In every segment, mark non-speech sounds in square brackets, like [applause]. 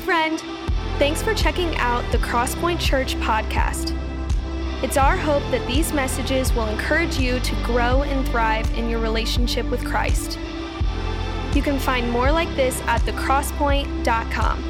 Friend! Thanks for checking out the Crosspoint Church podcast. It's our hope that these messages will encourage you to grow and thrive in your relationship with Christ. You can find more like this at thecrosspoint.com.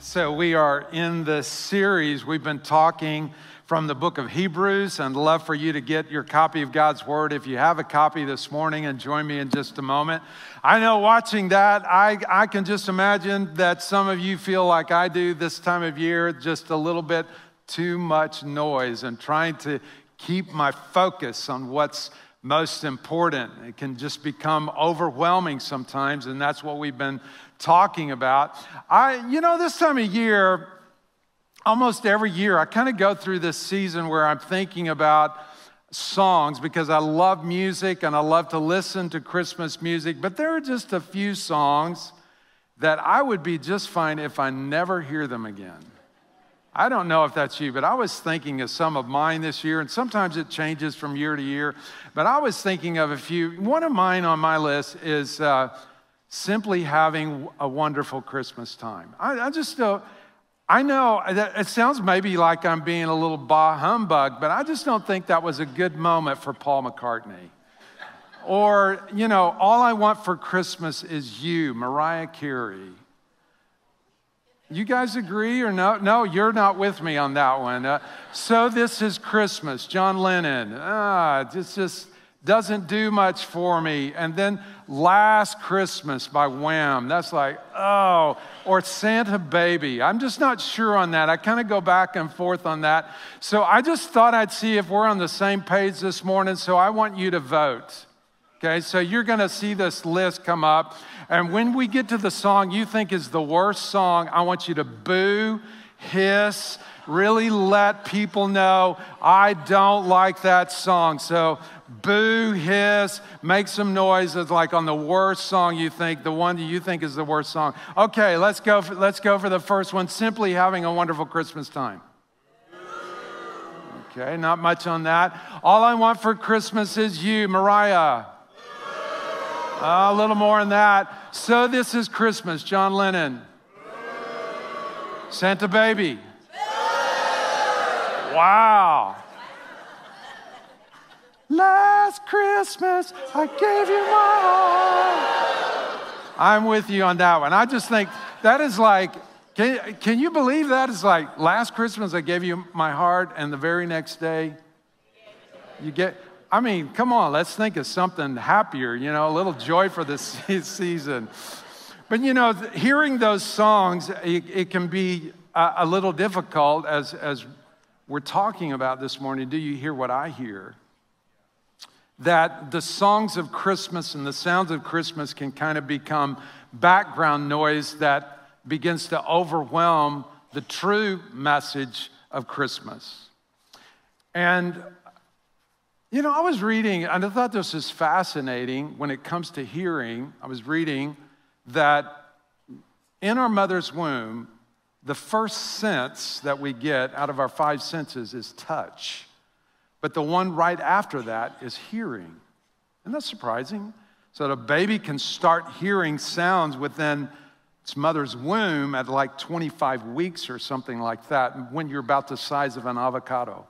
So, we are in this series. We've been talking from the book of Hebrews and love for you to get your copy of God's Word. If you have a copy this morning, and join me in just a moment. I know watching that, I, I can just imagine that some of you feel like I do this time of year, just a little bit too much noise and trying to keep my focus on what's most important. It can just become overwhelming sometimes, and that's what we've been talking about. I, you know, this time of year, almost every year, I kind of go through this season where I'm thinking about songs because I love music and I love to listen to Christmas music, but there are just a few songs that I would be just fine if I never hear them again. I don't know if that's you, but I was thinking of some of mine this year, and sometimes it changes from year to year. But I was thinking of a few. One of mine on my list is uh, simply having a wonderful Christmas time. I, I just don't. I know that it sounds maybe like I'm being a little bah humbug, but I just don't think that was a good moment for Paul McCartney. Or, you know, all I want for Christmas is you, Mariah Carey. You guys agree or no? No, you're not with me on that one. Uh, so this is Christmas, John Lennon. Ah, it's just doesn't do much for me. And then Last Christmas by Wham. That's like, oh, or Santa Baby. I'm just not sure on that. I kind of go back and forth on that. So I just thought I'd see if we're on the same page this morning. So I want you to vote. Okay, so you're to see this list come up. And when we get to the song you think is the worst song, I want you to boo, hiss, really let people know I don't like that song. So boo, hiss, make some noise noises like on the worst song you think, the one that you think is the worst song. Okay, let's go for, let's go for the first one, simply having a wonderful Christmas time. Okay, not much on that. All I want for Christmas is you, Mariah. Uh, a little more on that. So this is Christmas, John Lennon. Santa Baby. Wow. Last Christmas, I gave you my heart. I'm with you on that one. I just think that is like, can, can you believe that? It's like last Christmas, I gave you my heart, and the very next day, you get, I mean, come on, let's think of something happier, you know, a little joy for this [laughs] season. But, you know, hearing those songs, it, it can be a, a little difficult as, as we're talking about this morning. Do you hear what I hear? that the songs of Christmas and the sounds of Christmas can kind of become background noise that begins to overwhelm the true message of Christmas. And, you know, I was reading, and I thought this was fascinating when it comes to hearing. I was reading that in our mother's womb, the first sense that we get out of our five senses is touch. But the one right after that is hearing. Isn't that surprising? So that a baby can start hearing sounds within its mother's womb at like 25 weeks or something like that, when you're about the size of an avocado.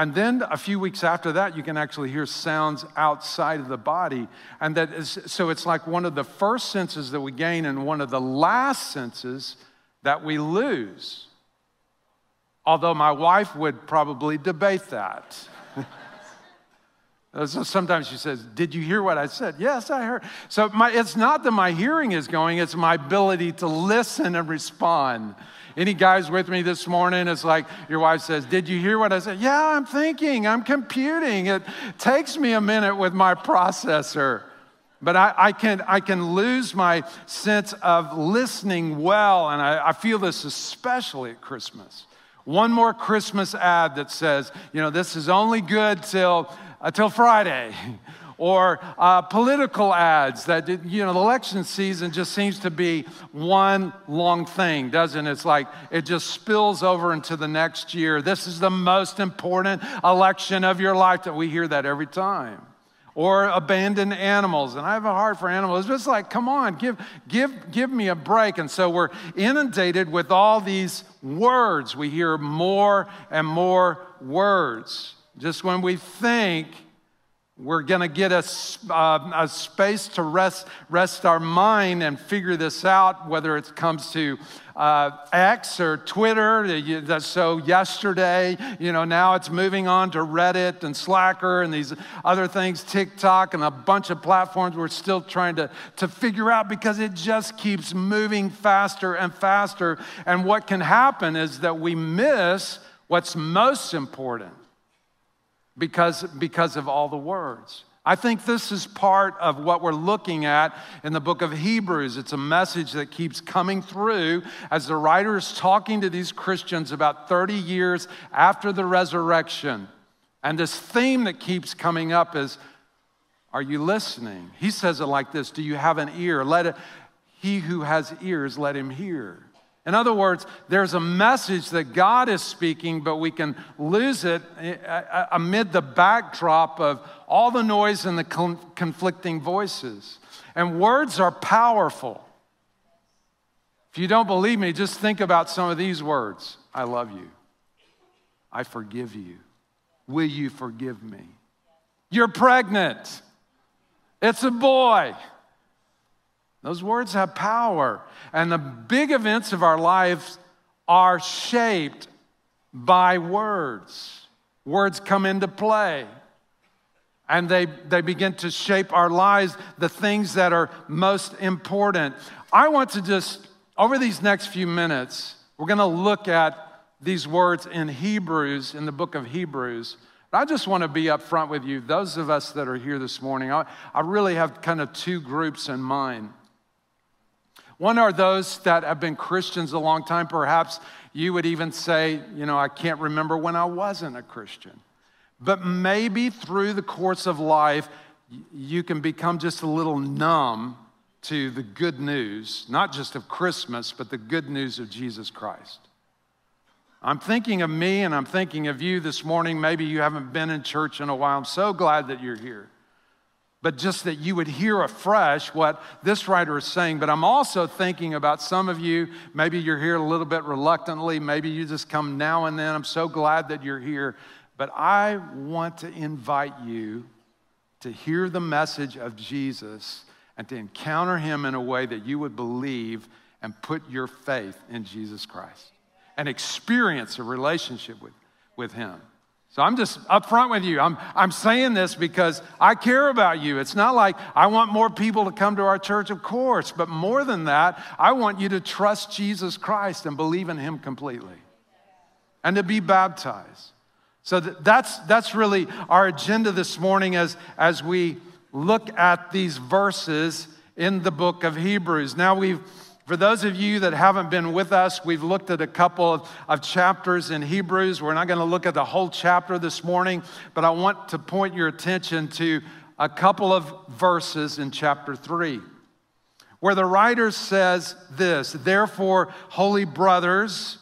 And then a few weeks after that, you can actually hear sounds outside of the body. And that is, so it's like one of the first senses that we gain and one of the last senses that we lose. Although my wife would probably debate that. Uh, so sometimes she says, Did you hear what I said? Yes, I heard. So my, it's not that my hearing is going, it's my ability to listen and respond. Any guys with me this morning? It's like your wife says, Did you hear what I said? Yeah, I'm thinking, I'm computing. It takes me a minute with my processor. But I, I, can, I can lose my sense of listening well, and I, I feel this especially at Christmas. One more Christmas ad that says, you know, this is only good till, till Friday. [laughs] or uh, political ads that, you know, the election season just seems to be one long thing, doesn't it? It's like it just spills over into the next year. This is the most important election of your life that we hear that every time or abandoned animals. And I have a heart for animals. It's just like, come on, give, give, give me a break. And so we're inundated with all these words. We hear more and more words. Just when we think we're going to get a, uh, a space to rest, rest our mind and figure this out, whether it comes to uh, X or Twitter. So yesterday, you know, now it's moving on to Reddit and Slacker and these other things, TikTok and a bunch of platforms we're still trying to, to figure out because it just keeps moving faster and faster. And what can happen is that we miss what's most important because, because of all the words. I think this is part of what we're looking at in the book of Hebrews. It's a message that keeps coming through as the writer is talking to these Christians about 30 years after the resurrection. And this theme that keeps coming up is Are you listening? He says it like this Do you have an ear? Let it, he who has ears, let him hear. In other words, there's a message that God is speaking, but we can lose it eh, eh, amid the backdrop of all the noise and the conflicting voices. And words are powerful. If you don't believe me, just think about some of these words I love you. I forgive you. Will you forgive me? You're pregnant. It's a boy. Those words have power. And the big events of our lives are shaped by words. Words come into play. And they, they begin to shape our lives, the things that are most important. I want to just, over these next few minutes, we're going to look at these words in Hebrews, in the book of Hebrews. I just want to be upfront with you. Those of us that are here this morning, I, I really have kind of two groups in mind. One are those that have been Christians a long time. Perhaps you would even say, you know, I can't remember when I wasn't a Christian. But maybe through the course of life, you can become just a little numb to the good news, not just of Christmas, but the good news of Jesus Christ. I'm thinking of me and I'm thinking of you this morning. Maybe you haven't been in church in a while. I'm so glad that you're here but just that you would hear afresh what this writer is saying. But I'm also thinking about some of you, maybe you're here a little bit reluctantly, maybe you just come now and then. I'm so glad that you're here. But I want to invite you to hear the message of Jesus and to encounter him in a way that you would believe and put your faith in Jesus Christ and experience a relationship with, with him. So I'm just upfront with you. I'm, I'm saying this because I care about you. It's not like I want more people to come to our church, of course, but more than that, I want you to trust Jesus Christ and believe in Him completely and to be baptized. So that's, that's really our agenda this morning as, as we look at these verses in the book of Hebrews. Now we've for those of you that haven't been with us, we've looked at a couple of, of chapters in Hebrews. We're not going to look at the whole chapter this morning, but I want to point your attention to a couple of verses in chapter 3 where the writer says this Therefore, holy brothers,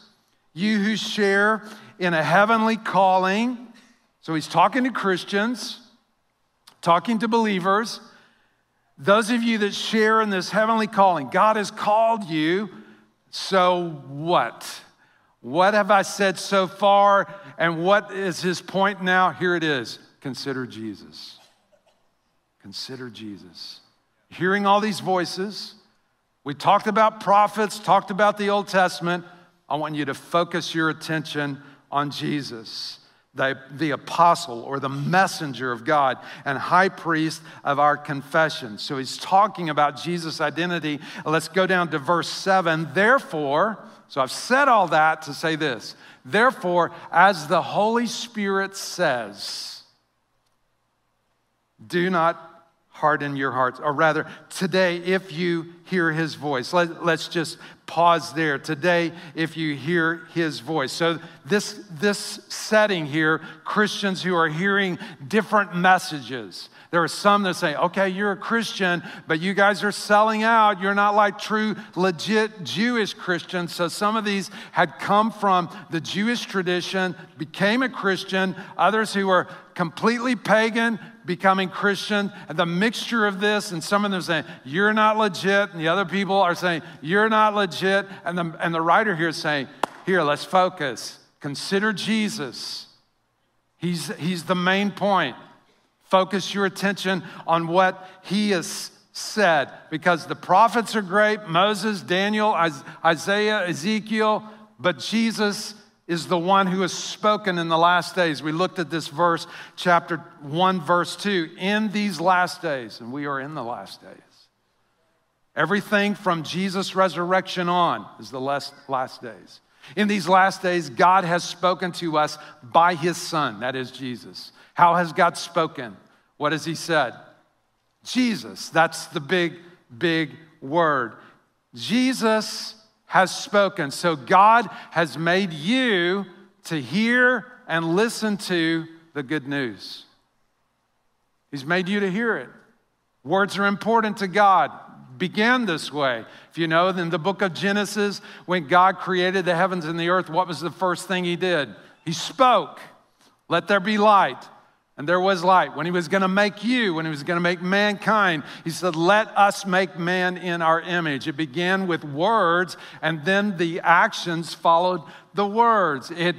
you who share in a heavenly calling, so he's talking to Christians, talking to believers. Those of you that share in this heavenly calling, God has called you. So what? What have I said so far? And what is his point now? Here it is consider Jesus. Consider Jesus. Hearing all these voices, we talked about prophets, talked about the Old Testament. I want you to focus your attention on Jesus the, the apostle or the messenger of God and high priest of our confession. So he's talking about Jesus' identity. Let's go down to verse 7. Therefore, so I've said all that to say this. Therefore, as the Holy Spirit says, do not harden your hearts. Or rather, today, if you hear his voice. Let, us just pause there. Today, if you hear his voice. So, this, this setting here, Christians who are hearing different messages. There are some that say, okay, you're a Christian, but you guys are selling out. You're not like true, legit Jewish Christians. So some of these had come from the Jewish tradition, became a Christian. Others who were completely pagan, becoming Christian. And the mixture of this, and some of them saying, you're not legit. And the other people are saying, you're not legit. And the, and the writer here is saying, here, let's focus. Consider Jesus. He's, he's the main point. Focus your attention on what he has said because the prophets are great Moses, Daniel, Isaiah, Ezekiel, but Jesus is the one who has spoken in the last days. We looked at this verse, chapter 1, verse 2. In these last days, and we are in the last days. Everything from Jesus' resurrection on is the last, last days. In these last days, God has spoken to us by his Son, that is Jesus. How has God spoken? What has He said? Jesus. That's the big, big word. Jesus has spoken. So God has made you to hear and listen to the good news. He's made you to hear it. Words are important to God. Began this way. If you know, in the book of Genesis, when God created the heavens and the earth, what was the first thing He did? He spoke, Let there be light. And there was light. When he was going to make you, when he was going to make mankind, he said, Let us make man in our image. It began with words, and then the actions followed the words. It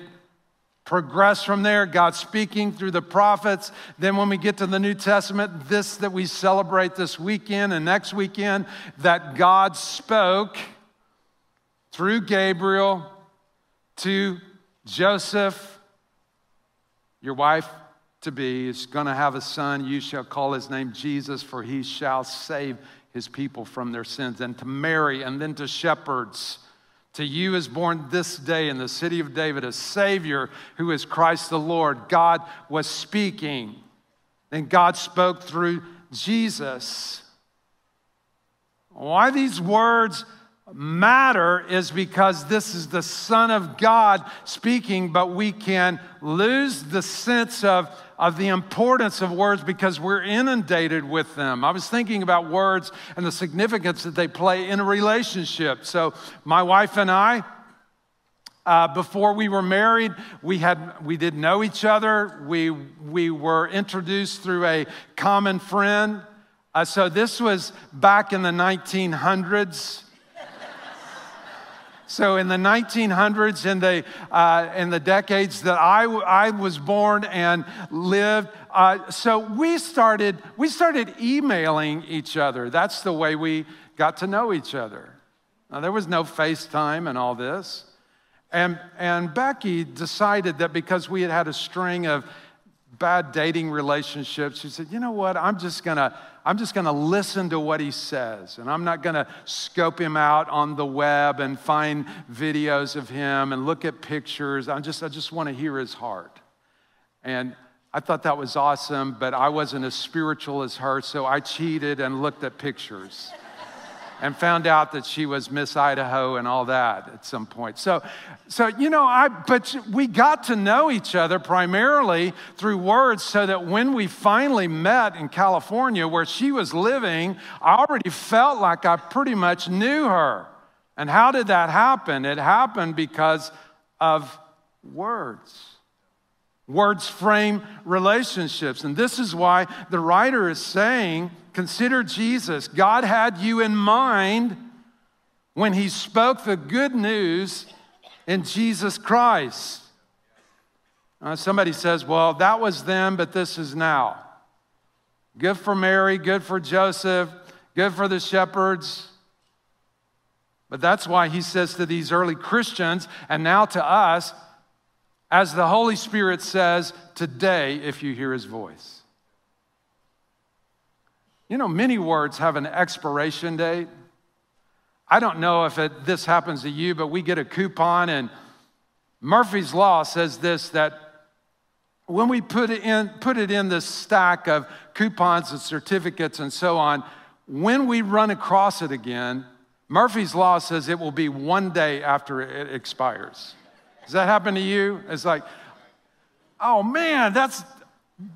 progressed from there, God speaking through the prophets. Then, when we get to the New Testament, this that we celebrate this weekend and next weekend, that God spoke through Gabriel to Joseph, your wife to be is going to have a son. You shall call his name Jesus, for he shall save his people from their sins. And to Mary, and then to shepherds. To you is born this day in the city of David a Savior who is Christ the Lord. God was speaking. Then God spoke through Jesus. Why these words matter is because this is the Son of God speaking, but we can lose the sense of of the importance of words because we're inundated with them. I was thinking about words and the significance that they play in a relationship. So, my wife and I, uh, before we were married, we, had, we didn't know each other. We, we were introduced through a common friend. Uh, so, this was back in the 1900s. So in the 1900s, in the, uh, in the decades that I, I was born and lived, uh, so we started, we started emailing each other. That's the way we got to know each other. Now, there was no FaceTime and all this. And, and Becky decided that because we had had a string of bad dating relationships, she said, you know what, I'm just gonna, I'm just to listen to what he says. And I'm not to scope him out on the web and find videos of him and look at pictures. I'm just, I just want to hear his heart. And I thought that was awesome, but I wasn't as spiritual as her, so I cheated and looked at pictures and found out that she was Miss Idaho and all that at some point. So, so you know, I but we got to know each other primarily through words, so that when we finally met in California, where she was living, I already felt like I pretty much knew her. And how did that happen? It happened because of words. Words frame relationships. And this is why the writer is saying, consider Jesus. God had you in mind when he spoke the good news in Jesus Christ. Uh, somebody says, well, that was then, but this is now. Good for Mary, good for Joseph, good for the shepherds. But that's why he says to these early Christians and now to us, as the Holy Spirit says today, if you hear his voice. You know, many words have an expiration date. I don't know if it, this happens to you, but we get a coupon, and Murphy's Law says this that when we put it in, put it in this stack of coupons and certificates and so on, when we run across it again, Murphy's Law says it will be one day after it expires. Does that happen to you? It's like, oh man, that's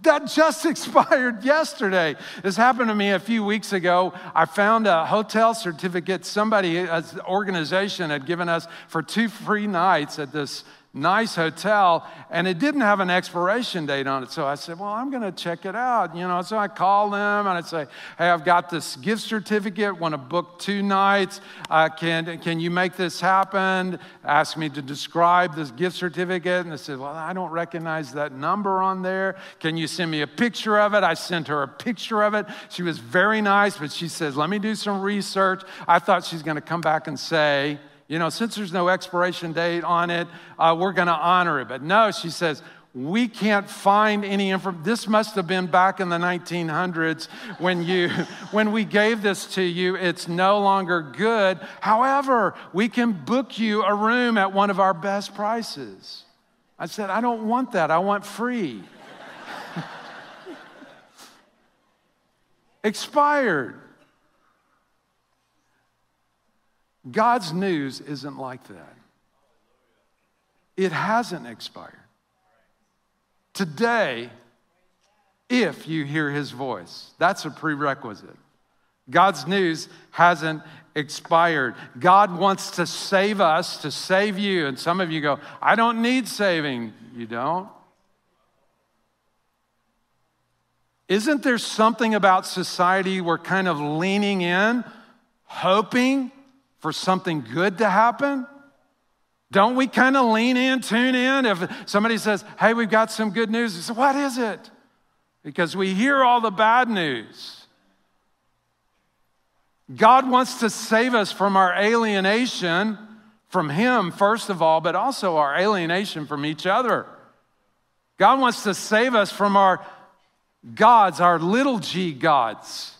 that just [laughs] expired yesterday. This happened to me a few weeks ago. I found a hotel certificate somebody, an organization, had given us for two free nights at this nice hotel and it didn't have an expiration date on it. So I said, Well, I'm going to check it out. You know, so I called them and I say, Hey, I've got this gift certificate, want to book two nights. Uh, can, can you make this happen? Asked me to describe this gift certificate. And I said, Well, I don't recognize that number on there. Can you send me a picture of it? I sent her a picture of it. She was very nice, but she says, Let me do some research. I thought she's going to come back and say, you know, since there's no expiration date on it, uh, we're going to honor it. But no, she says, we can't find any information. This must have been back in the 1900s when you, [laughs] when we gave this to you. It's no longer good. However, we can book you a room at one of our best prices. I said, I don't want that. I want free. [laughs] Expired. God's news isn't like that. It hasn't expired. Today, if you hear his voice, that's a prerequisite. God's news hasn't expired. God wants to save us, to save you. And some of you go, I don't need saving. You don't? Isn't there something about society we're kind of leaning in, hoping for something good to happen? Don't we kind of lean in, tune in? If somebody says, hey, we've got some good news, we say, what is it? Because we hear all the bad news. God wants to save us from our alienation from Him, first of all, but also our alienation from each other. God wants to save us from our gods, our little g gods,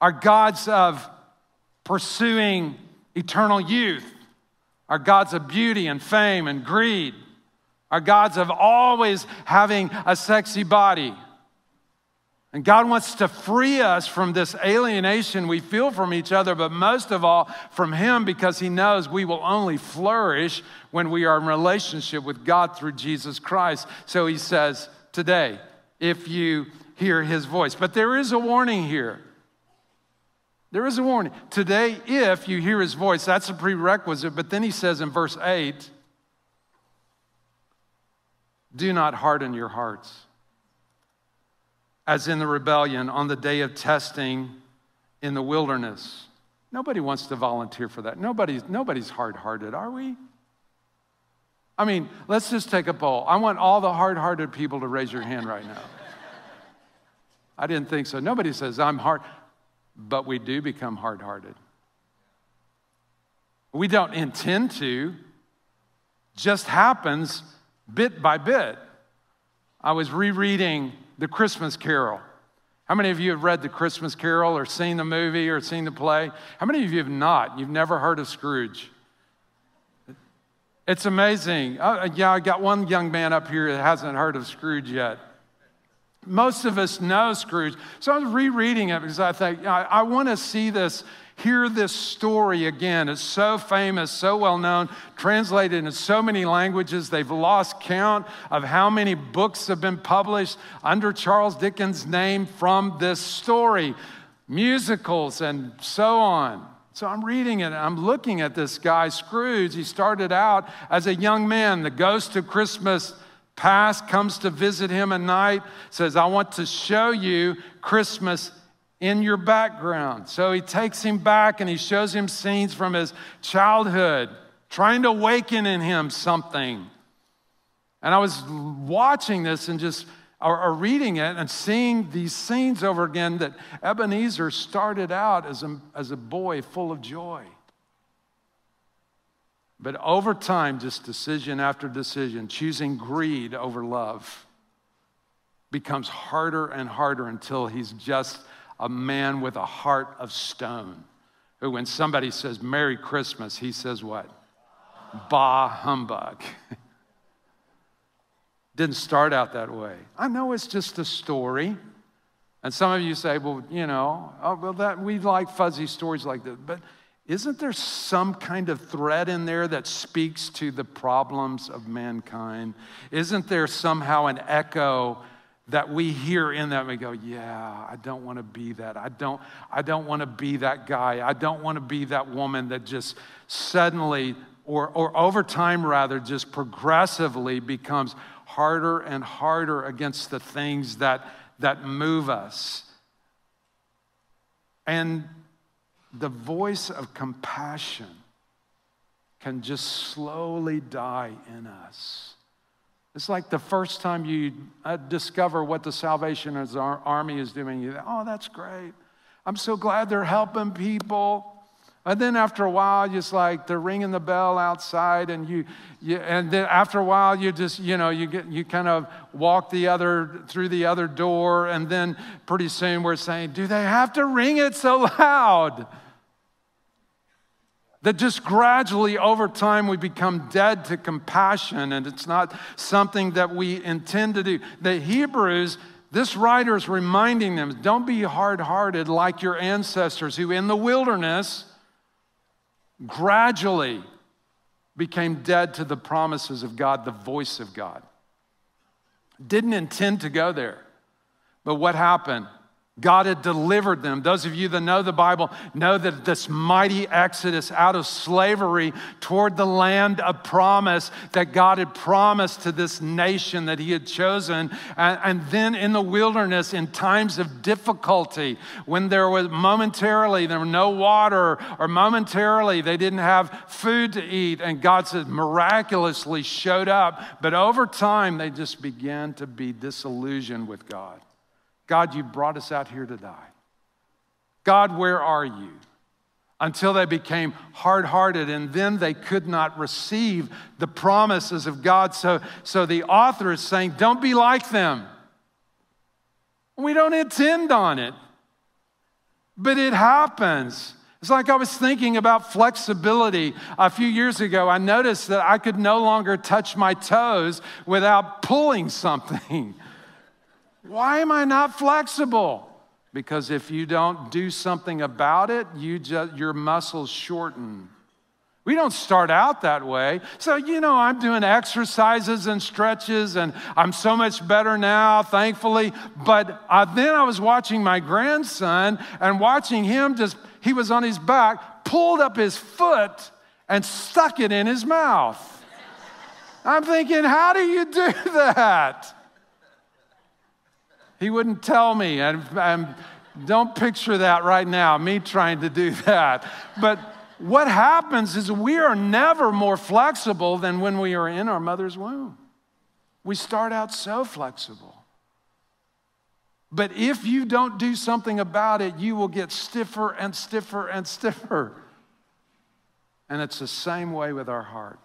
our gods of pursuing eternal youth, our gods of beauty and fame and greed, our gods of always having a sexy body. And God wants to free us from this alienation we feel from each other, but most of all from Him because He knows we will only flourish when we are in relationship with God through Jesus Christ. So He says, today, if you hear His voice. But there is a warning here. There is a warning. Today, if you hear his voice, that's a prerequisite. But then he says in verse 8, do not harden your hearts. As in the rebellion on the day of testing in the wilderness. Nobody wants to volunteer for that. Nobody's, nobody's hard hearted, are we? I mean, let's just take a poll. I want all the hard hearted people to raise your hand right now. I didn't think so. Nobody says, I'm hard but we do become hard hearted. We don't intend to, just happens bit by bit. I was rereading The Christmas Carol. How many of you have read The Christmas Carol or seen the movie or seen the play? How many of you have not? You've never heard of Scrooge? It's amazing. Uh, yeah, I got one young man up here that hasn't heard of Scrooge yet. Most of us know Scrooge. So I was rereading it because I think I, I want to see this, hear this story again. It's so famous, so well known, translated in so many languages. They've lost count of how many books have been published under Charles Dickens' name from this story, musicals, and so on. So I'm reading it, I'm looking at this guy, Scrooge. He started out as a young man, the ghost of Christmas past comes to visit him at night, says, I want to show you Christmas in your background. So he takes him back and he shows him scenes from his childhood, trying to awaken in him something. And I was watching this and just or, or reading it and seeing these scenes over again that Ebenezer started out as a, as a boy full of joy. But over time, just decision after decision, choosing greed over love becomes harder and harder until he's just a man with a heart of stone. Who, when somebody says Merry Christmas, he says what? Bah humbug. [laughs] Didn't start out that way. I know it's just a story. And some of you say, well, you know, oh, well, that we like fuzzy stories like that. But isn't there some kind of thread in there that speaks to the problems of mankind? Isn't there somehow an echo that we hear in that we go, yeah, I don't want to be that. I don't, I don't want to be that guy. I don't want to be that woman that just suddenly or, or over time rather, just progressively becomes harder and harder against the things that, that move us. And the voice of compassion can just slowly die in us. It's like the first time you uh, discover what the Salvation Army is doing, you think, oh, that's great. I'm so glad they're helping people. And then after a while, just like they're ringing the bell outside, and you, you, and then after a while, you just, you know, you get, you kind of walk the other through the other door, and then pretty soon we're saying, do they have to ring it so loud? That just gradually over time we become dead to compassion, and it's not something that we intend to do. The Hebrews this writer is reminding them don't be hard hearted like your ancestors who, in the wilderness, gradually became dead to the promises of God, the voice of God. Didn't intend to go there. But what happened? God had delivered them. Those of you that know the Bible know that this mighty exodus out of slavery toward the land of promise that God had promised to this nation that He had chosen. And, and then in the wilderness, in times of difficulty, when there was momentarily there was no water, or momentarily they didn't have food to eat, and God said miraculously showed up. But over time, they just began to be disillusioned with God. God, you brought us out here to die. God, where are you? Until they became hard hearted and then they could not receive the promises of God. So, so the author is saying, don't be like them. We don't intend on it, but it happens. It's like I was thinking about flexibility. A few years ago, I noticed that I could no longer touch my toes without pulling something. [laughs] Why am I not flexible? Because if you don't do something about it, you just, your muscles shorten. We don't start out that way. So, you know, I'm doing exercises and stretches, and I'm so much better now, thankfully. But then I was watching my grandson and watching him just, he was on his back, pulled up his foot, and stuck it in his mouth. I'm thinking, how do you do [laughs] that? He wouldn't tell me. And, and don't picture that right now, me trying to do [laughs] that. But what happens is we are never more flexible than when we are in our mother's womb. We start out so flexible. But if you don't do something about it, you will get stiffer and stiffer and stiffer. And it's the same way with our heart.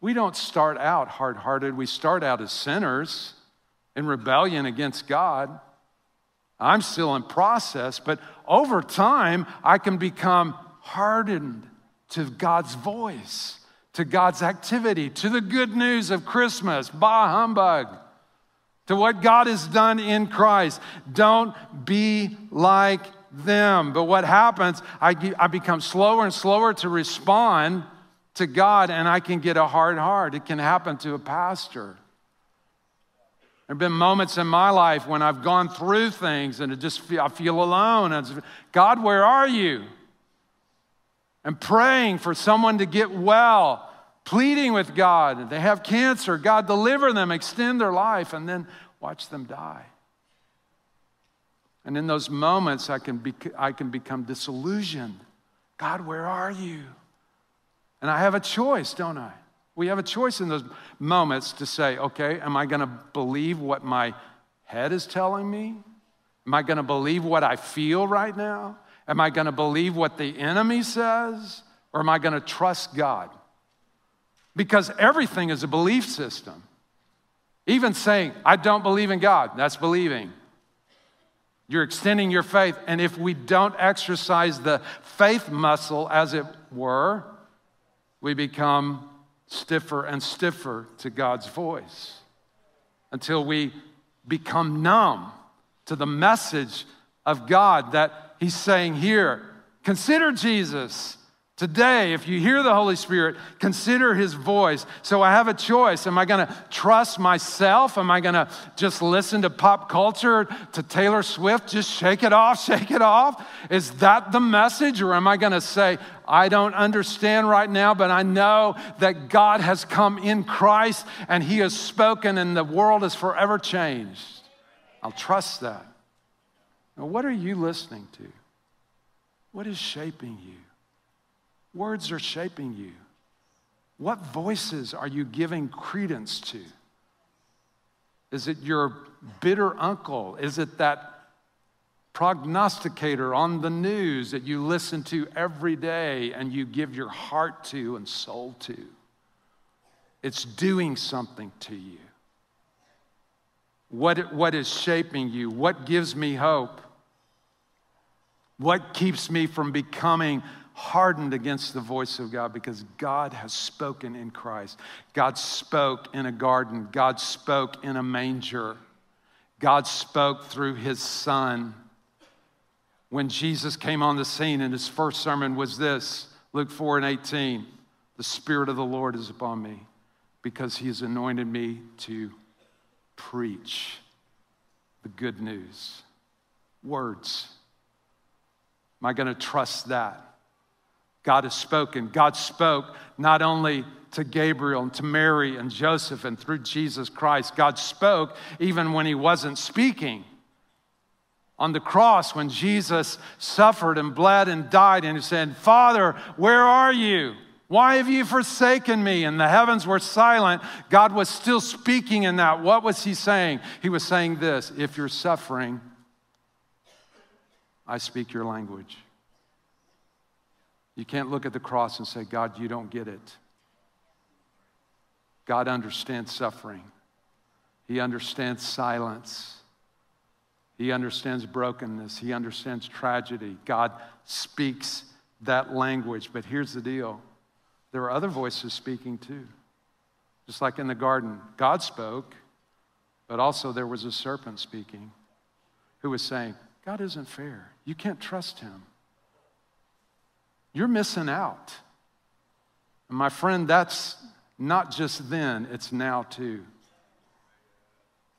We don't start out hard hearted, we start out as sinners in rebellion against God. I'm still in process, but over time, I can become hardened to God's voice, to God's activity, to the good news of Christmas. Bah humbug. To what God has done in Christ. Don't be like them. But what happens, I, I become slower and slower to respond to God, and I can get a hard heart. It can happen to a pastor. There have been moments in my life when I've gone through things and it just feel, I feel alone. And God, where are you? And praying for someone to get well, pleading with God. They have cancer. God, deliver them, extend their life, and then watch them die. And in those moments, I can, be, I can become disillusioned. God, where are you? And I have a choice, don't I? We have a choice in those moments to say, okay, am I going to believe what my head is telling me? Am I going to believe what I feel right now? Am I going to believe what the enemy says? Or am I going to trust God? Because everything is a belief system. Even saying, I don't believe in God, that's believing. You're extending your faith. And if we don't exercise the faith muscle, as it were, we become stiffer and stiffer to God's voice until we become numb to the message of God that He's saying here. Consider Jesus. Today, if you hear the Holy Spirit, consider his voice. So I have a choice. Am I going to trust myself? Am I going to just listen to pop culture, to Taylor Swift, just shake it off, [laughs] shake it off? Is that the message? Or am I going to say, I don't understand right now, but I know that God has come in Christ and he has spoken and the world is forever changed? I'll trust that. Now, what are you listening to? What is shaping you? Words are shaping you. What voices are you giving credence to? Is it your bitter uncle? Is it that prognosticator on the news that you listen to every day and you give your heart to and soul to? It's doing something to you. What, what is shaping you? What gives me hope? What keeps me from becoming hardened against the voice of God because God has spoken in Christ. God spoke in a garden, God spoke in a manger, God spoke through his son. When Jesus came on the scene, and his first sermon was this Luke 4 and 18 The Spirit of the Lord is upon me because he has anointed me to preach the good news. Words. Am I going to trust that? God has spoken. God spoke not only to Gabriel and to Mary and Joseph and through Jesus Christ, God spoke even when he wasn't speaking. On the cross, when Jesus suffered and bled and died, and he said, Father, where are you? Why have you forsaken me? And the heavens were silent. God was still speaking in that. What was he saying? He was saying this If you're suffering, I speak your language. You can't look at the cross and say, God, you don't get it. God understands suffering, He understands silence, He understands brokenness, He understands tragedy. God speaks that language. But here's the deal there are other voices speaking too. Just like in the garden, God spoke, but also there was a serpent speaking who was saying, God isn't fair. You can't trust him you're missing out. And my friend, that's not just then, it's now too.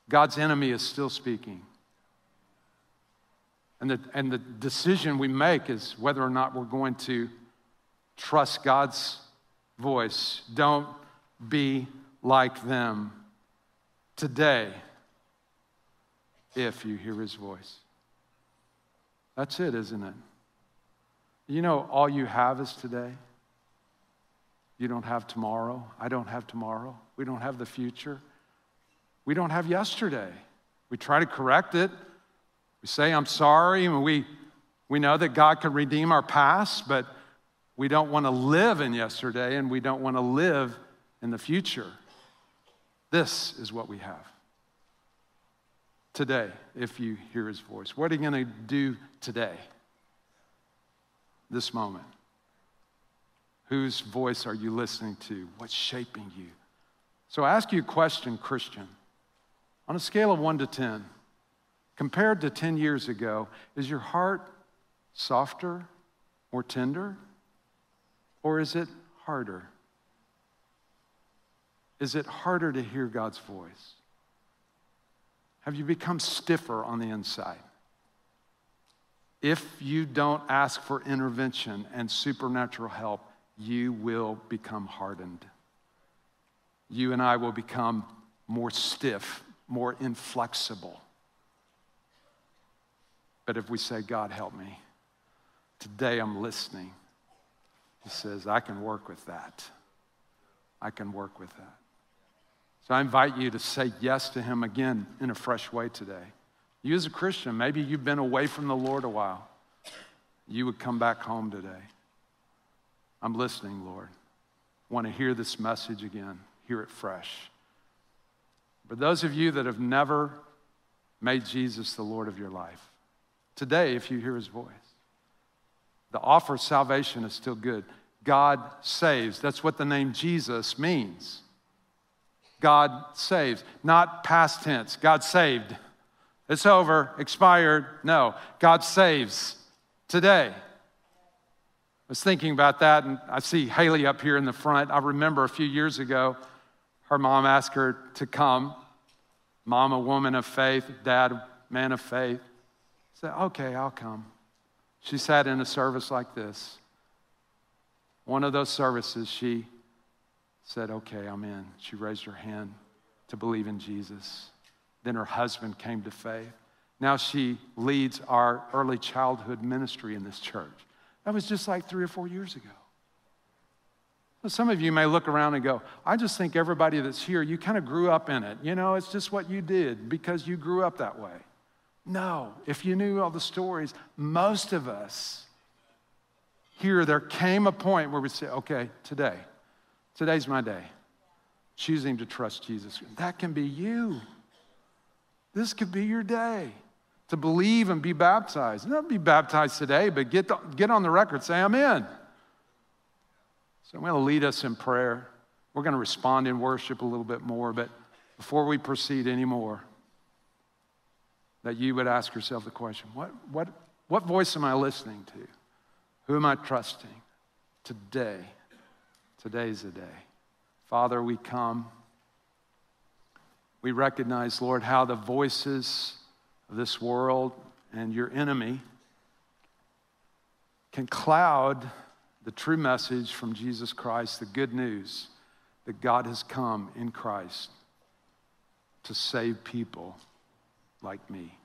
God's enemy is still speaking. And the, and the decision we make is whether or not we're going to trust God's voice. Don't be like them today if you hear his voice. That's it, isn't it? You know, all you have is today. You don't have tomorrow. I don't have tomorrow. We don't have the future. We don't have yesterday. We try to correct it. We say, I'm sorry, and we, we know that God can redeem our past, but we don't want to live in yesterday and we don't want to live in the future. This is what we have today, if you hear his voice. What are you going to do today? this moment? Whose voice are you listening to? What's shaping you? So I ask you a question, Christian. On a scale of one to 10, compared to 10 years ago, is your heart softer, more tender, or is it harder? Is it harder to hear God's voice? Have you become stiffer on the inside? If you don't ask for intervention and supernatural help, you will become hardened. You and I will become more stiff, more inflexible. But if we say, God, help me, today I'm listening, He says, I can work with that. I can work with that. So I invite you to say yes to Him again in a fresh way today. You, as a Christian, maybe you've been away from the Lord a while. You would come back home today. I'm listening, Lord. Want to hear this message again, hear it fresh. For those of you that have never made Jesus the Lord of your life, today, if you hear his voice, the offer of salvation is still good. God saves. That's what the name Jesus means. God saves, not past tense. God saved. It's over, expired. No, God saves today. I was thinking about that, and I see Haley up here in the front. I remember a few years ago, her mom asked her to come. Mom, a woman of faith, dad, man of faith. I said, okay, I'll come. She sat in a service like this. One of those services, she said, okay, I'm in. She raised her hand to believe in Jesus. Then her husband came to faith. Now she leads our early childhood ministry in this church. That was just like three or four years ago. some of you may look around and go, I just think everybody that's here, you kind of grew up in it. You know, it's just what you did because you grew up that way. No, if you knew all the stories, most of us here, there came a point where we say, okay, today, today's my day. Choosing to trust Jesus. That can be you. This could be your day to believe and be baptized. Not be baptized today, but get, get on the record, say, I'm in. So I'm going to lead us in prayer. We're going to respond in worship a little bit more, but before we proceed anymore, that you would ask yourself the question what, what, what voice am I listening to? Who am I trusting? Today. Today's the day. Father, we come we recognize, Lord, how the voices of this world and your enemy can cloud the true message from Jesus Christ, the good news that God has come in Christ to save people like me.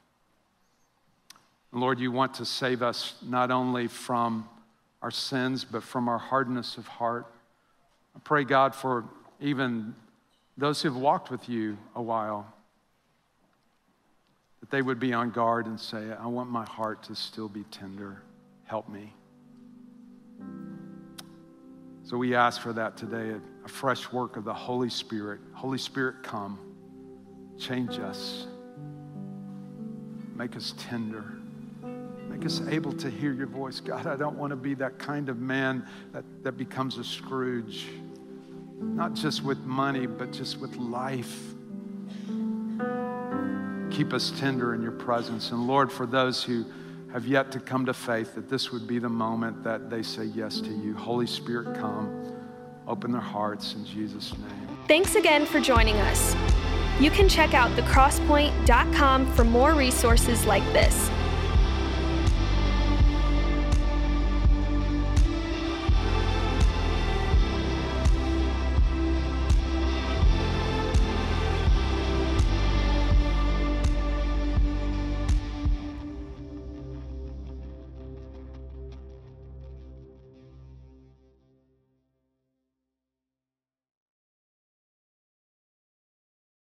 Lord, you want to save us not only from our sins, but from our hardness of heart. I pray, God, for even those who have walked with you a while, that they would be on guard and say, I want my heart to still be tender. Help me. So we ask for that today a fresh work of the Holy Spirit. Holy Spirit, come, change us, make us tender. Make us able to hear your voice. God, I don't want to be that kind of man that, that becomes a Scrooge not just with money, but just with life. Keep us tender in your presence. And Lord, for those who have yet to come to faith, that this would be the moment that they say yes to you. Holy Spirit, come. Open their hearts in Jesus' name. Thanks again for joining us. You can check out thecrosspoint.com for more resources like this.